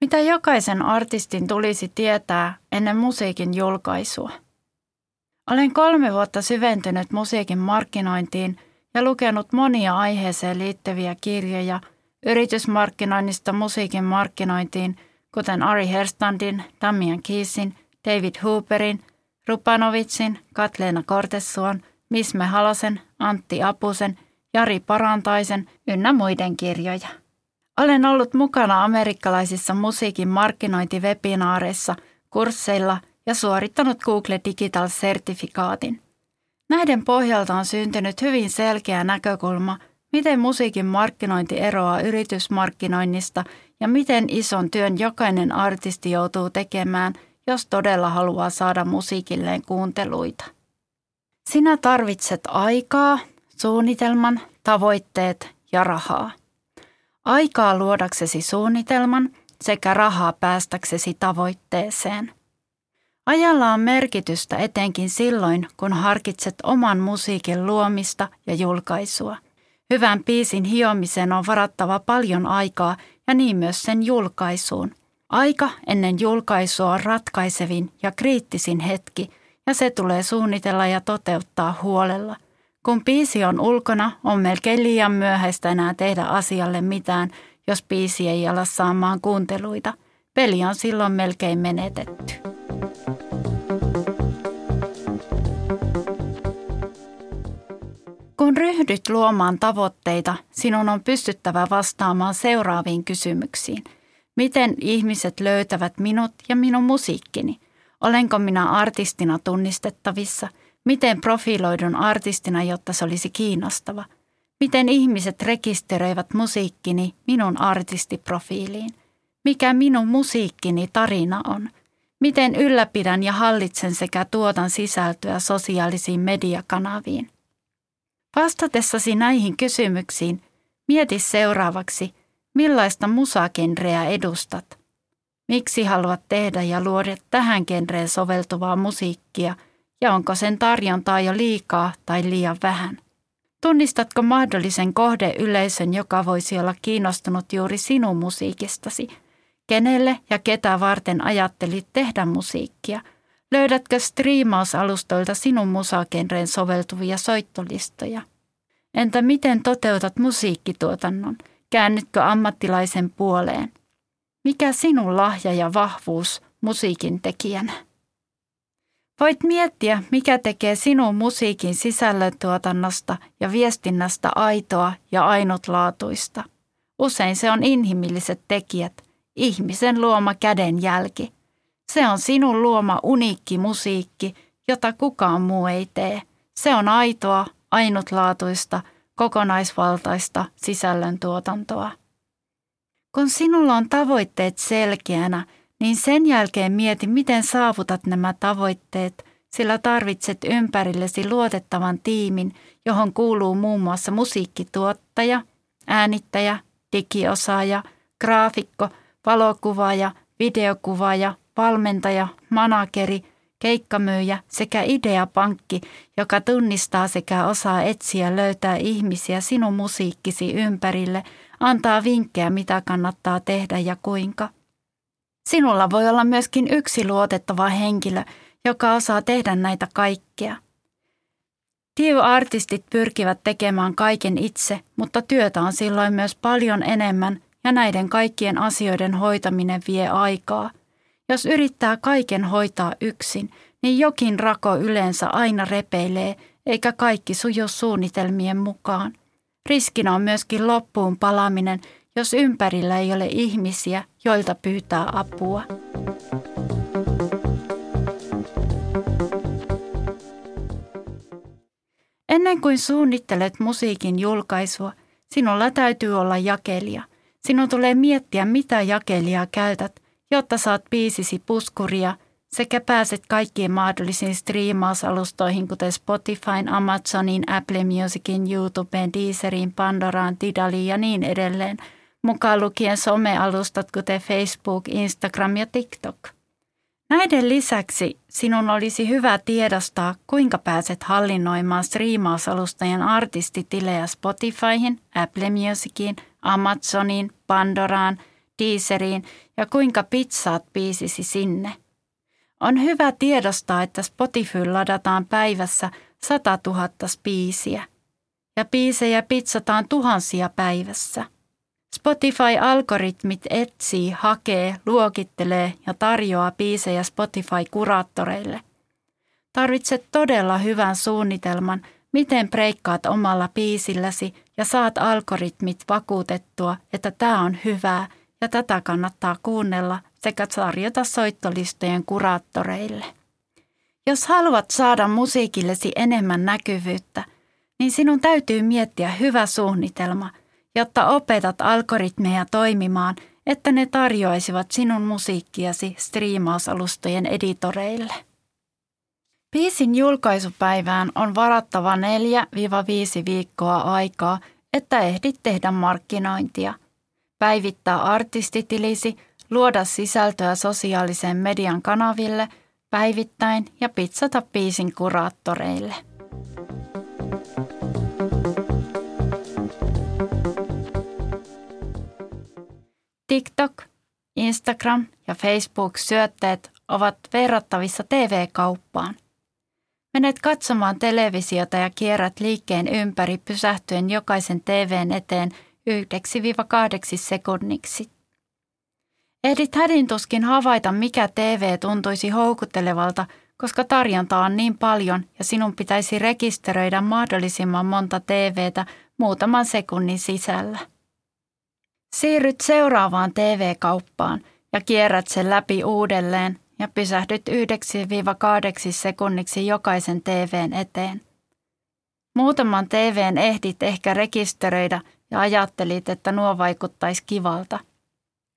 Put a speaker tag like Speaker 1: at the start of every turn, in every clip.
Speaker 1: Mitä jokaisen artistin tulisi tietää ennen musiikin julkaisua? Olen kolme vuotta syventynyt musiikin markkinointiin ja lukenut monia aiheeseen liittyviä kirjoja yritysmarkkinoinnista musiikin markkinointiin, kuten Ari Herstandin, Damian Kiisin, David Hooperin, Rupanovitsin, Katleena Kortessuon, Misme Halosen, Antti Apusen, Jari Parantaisen ynnä muiden kirjoja. Olen ollut mukana amerikkalaisissa musiikin markkinointivebinaareissa, kursseilla ja suorittanut Google Digital-sertifikaatin. Näiden pohjalta on syntynyt hyvin selkeä näkökulma, miten musiikin markkinointi eroaa yritysmarkkinoinnista ja miten ison työn jokainen artisti joutuu tekemään, jos todella haluaa saada musiikilleen kuunteluita. Sinä tarvitset aikaa, suunnitelman, tavoitteet ja rahaa. Aikaa luodaksesi suunnitelman sekä rahaa päästäksesi tavoitteeseen. Ajalla on merkitystä etenkin silloin, kun harkitset oman musiikin luomista ja julkaisua. Hyvän piisin hiomiseen on varattava paljon aikaa ja niin myös sen julkaisuun. Aika ennen julkaisua on ratkaisevin ja kriittisin hetki ja se tulee suunnitella ja toteuttaa huolella – kun biisi on ulkona, on melkein liian myöhäistä enää tehdä asialle mitään, jos biisi ei ala saamaan kuunteluita. Peli on silloin melkein menetetty. Kun ryhdyt luomaan tavoitteita, sinun on pystyttävä vastaamaan seuraaviin kysymyksiin. Miten ihmiset löytävät minut ja minun musiikkini? Olenko minä artistina tunnistettavissa – Miten profiloidun artistina, jotta se olisi kiinnostava? Miten ihmiset rekisteröivät musiikkini minun artistiprofiiliin? Mikä minun musiikkini tarina on? Miten ylläpidän ja hallitsen sekä tuotan sisältöä sosiaalisiin mediakanaviin? Vastatessasi näihin kysymyksiin, mieti seuraavaksi, millaista musakenreä edustat. Miksi haluat tehdä ja luoda tähän genreen soveltuvaa musiikkia – ja onko sen tarjontaa jo liikaa tai liian vähän. Tunnistatko mahdollisen kohdeyleisön, joka voisi olla kiinnostunut juuri sinun musiikistasi? Kenelle ja ketä varten ajattelit tehdä musiikkia? Löydätkö striimausalustoilta sinun musakenreen soveltuvia soittolistoja? Entä miten toteutat musiikkituotannon? Käännytkö ammattilaisen puoleen? Mikä sinun lahja ja vahvuus musiikin tekijänä? Voit miettiä, mikä tekee sinun musiikin sisällöntuotannosta ja viestinnästä aitoa ja ainutlaatuista. Usein se on inhimilliset tekijät, ihmisen luoma kädenjälki. Se on sinun luoma uniikki musiikki, jota kukaan muu ei tee. Se on aitoa, ainutlaatuista, kokonaisvaltaista sisällöntuotantoa. Kun sinulla on tavoitteet selkeänä, niin sen jälkeen mieti, miten saavutat nämä tavoitteet, sillä tarvitset ympärillesi luotettavan tiimin, johon kuuluu muun muassa musiikkituottaja, äänittäjä, digiosaaja, graafikko, valokuvaaja, videokuvaaja, valmentaja, manageri, keikkamyyjä sekä ideapankki, joka tunnistaa sekä osaa etsiä löytää ihmisiä sinun musiikkisi ympärille, antaa vinkkejä mitä kannattaa tehdä ja kuinka – Sinulla voi olla myöskin yksi luotettava henkilö, joka osaa tehdä näitä kaikkea. Tiu-artistit pyrkivät tekemään kaiken itse, mutta työtä on silloin myös paljon enemmän ja näiden kaikkien asioiden hoitaminen vie aikaa. Jos yrittää kaiken hoitaa yksin, niin jokin rako yleensä aina repeilee, eikä kaikki suju suunnitelmien mukaan. Riskinä on myöskin loppuun palaminen, jos ympärillä ei ole ihmisiä, joilta pyytää apua. Ennen kuin suunnittelet musiikin julkaisua, sinulla täytyy olla jakelija. Sinun tulee miettiä, mitä jakelijaa käytät, jotta saat biisisi puskuria sekä pääset kaikkiin mahdollisiin striimausalustoihin, kuten Spotifyn, Amazonin, Apple Musicin, YouTubeen, Deezeriin, Pandoraan, Tidaliin ja niin edelleen – mukaan lukien somealustat kuten Facebook, Instagram ja TikTok. Näiden lisäksi sinun olisi hyvä tiedostaa, kuinka pääset hallinnoimaan striimausalustajan artistitilejä Spotifyhin, Apple Musiciin, Amazoniin, Pandoraan, Deezeriin ja kuinka pizzaat biisisi sinne. On hyvä tiedostaa, että Spotify ladataan päivässä 100 000 spiisiä ja biisejä pizzataan tuhansia päivässä. Spotify-algoritmit etsii, hakee, luokittelee ja tarjoaa biisejä Spotify-kuraattoreille. Tarvitset todella hyvän suunnitelman, miten breikkaat omalla biisilläsi ja saat algoritmit vakuutettua, että tämä on hyvää ja tätä kannattaa kuunnella sekä tarjota soittolistojen kuraattoreille. Jos haluat saada musiikillesi enemmän näkyvyyttä, niin sinun täytyy miettiä hyvä suunnitelma – jotta opetat algoritmeja toimimaan, että ne tarjoaisivat sinun musiikkiasi striimausalustojen editoreille. Biisin julkaisupäivään on varattava 4-5 viikkoa aikaa, että ehdit tehdä markkinointia, päivittää artistitilisi, luoda sisältöä sosiaalisen median kanaville päivittäin ja pitsata biisin kuraattoreille. TikTok, Instagram ja Facebook-syötteet ovat verrattavissa TV-kauppaan. Menet katsomaan televisiota ja kierrät liikkeen ympäri pysähtyen jokaisen TVn eteen 1-8 sekunniksi. Ehdit hädintuskin havaita, mikä TV tuntuisi houkuttelevalta, koska tarjonta on niin paljon ja sinun pitäisi rekisteröidä mahdollisimman monta TVtä muutaman sekunnin sisällä. Siirryt seuraavaan TV-kauppaan ja kierrät sen läpi uudelleen ja pysähdyt 9-8 sekunniksi jokaisen TVn eteen. Muutaman TVn ehdit ehkä rekisteröidä ja ajattelit, että nuo vaikuttaisi kivalta.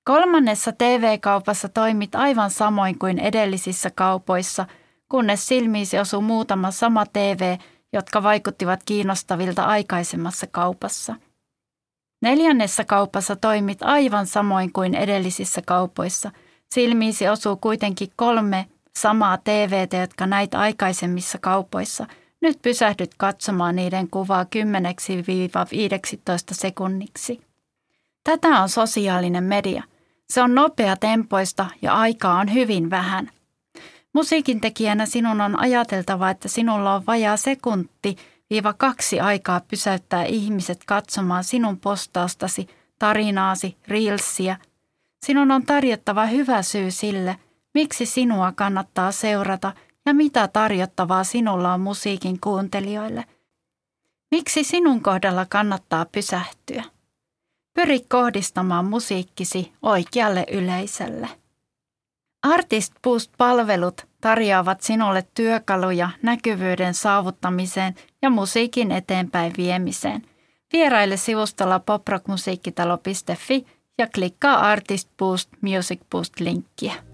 Speaker 1: Kolmannessa TV-kaupassa toimit aivan samoin kuin edellisissä kaupoissa, kunnes silmiisi osuu muutama sama TV, jotka vaikuttivat kiinnostavilta aikaisemmassa kaupassa – Neljännessä kaupassa toimit aivan samoin kuin edellisissä kaupoissa. Silmiisi osuu kuitenkin kolme samaa TVtä, jotka näit aikaisemmissa kaupoissa. Nyt pysähdyt katsomaan niiden kuvaa 10-15 sekunniksi. Tätä on sosiaalinen media. Se on nopea tempoista ja aikaa on hyvin vähän. Musiikin tekijänä sinun on ajateltava, että sinulla on vajaa sekunti – viiva kaksi aikaa pysäyttää ihmiset katsomaan sinun postaustasi, tarinaasi, reelsiä. Sinun on tarjottava hyvä syy sille, miksi sinua kannattaa seurata ja mitä tarjottavaa sinulla on musiikin kuuntelijoille. Miksi sinun kohdalla kannattaa pysähtyä? Pyri kohdistamaan musiikkisi oikealle yleisölle. Artist Boost-palvelut tarjoavat sinulle työkaluja näkyvyyden saavuttamiseen ja musiikin eteenpäin viemiseen. Vieraille sivustolla poprockmusiikkitalo.fi ja klikkaa Artist Boost Music Boost-linkkiä.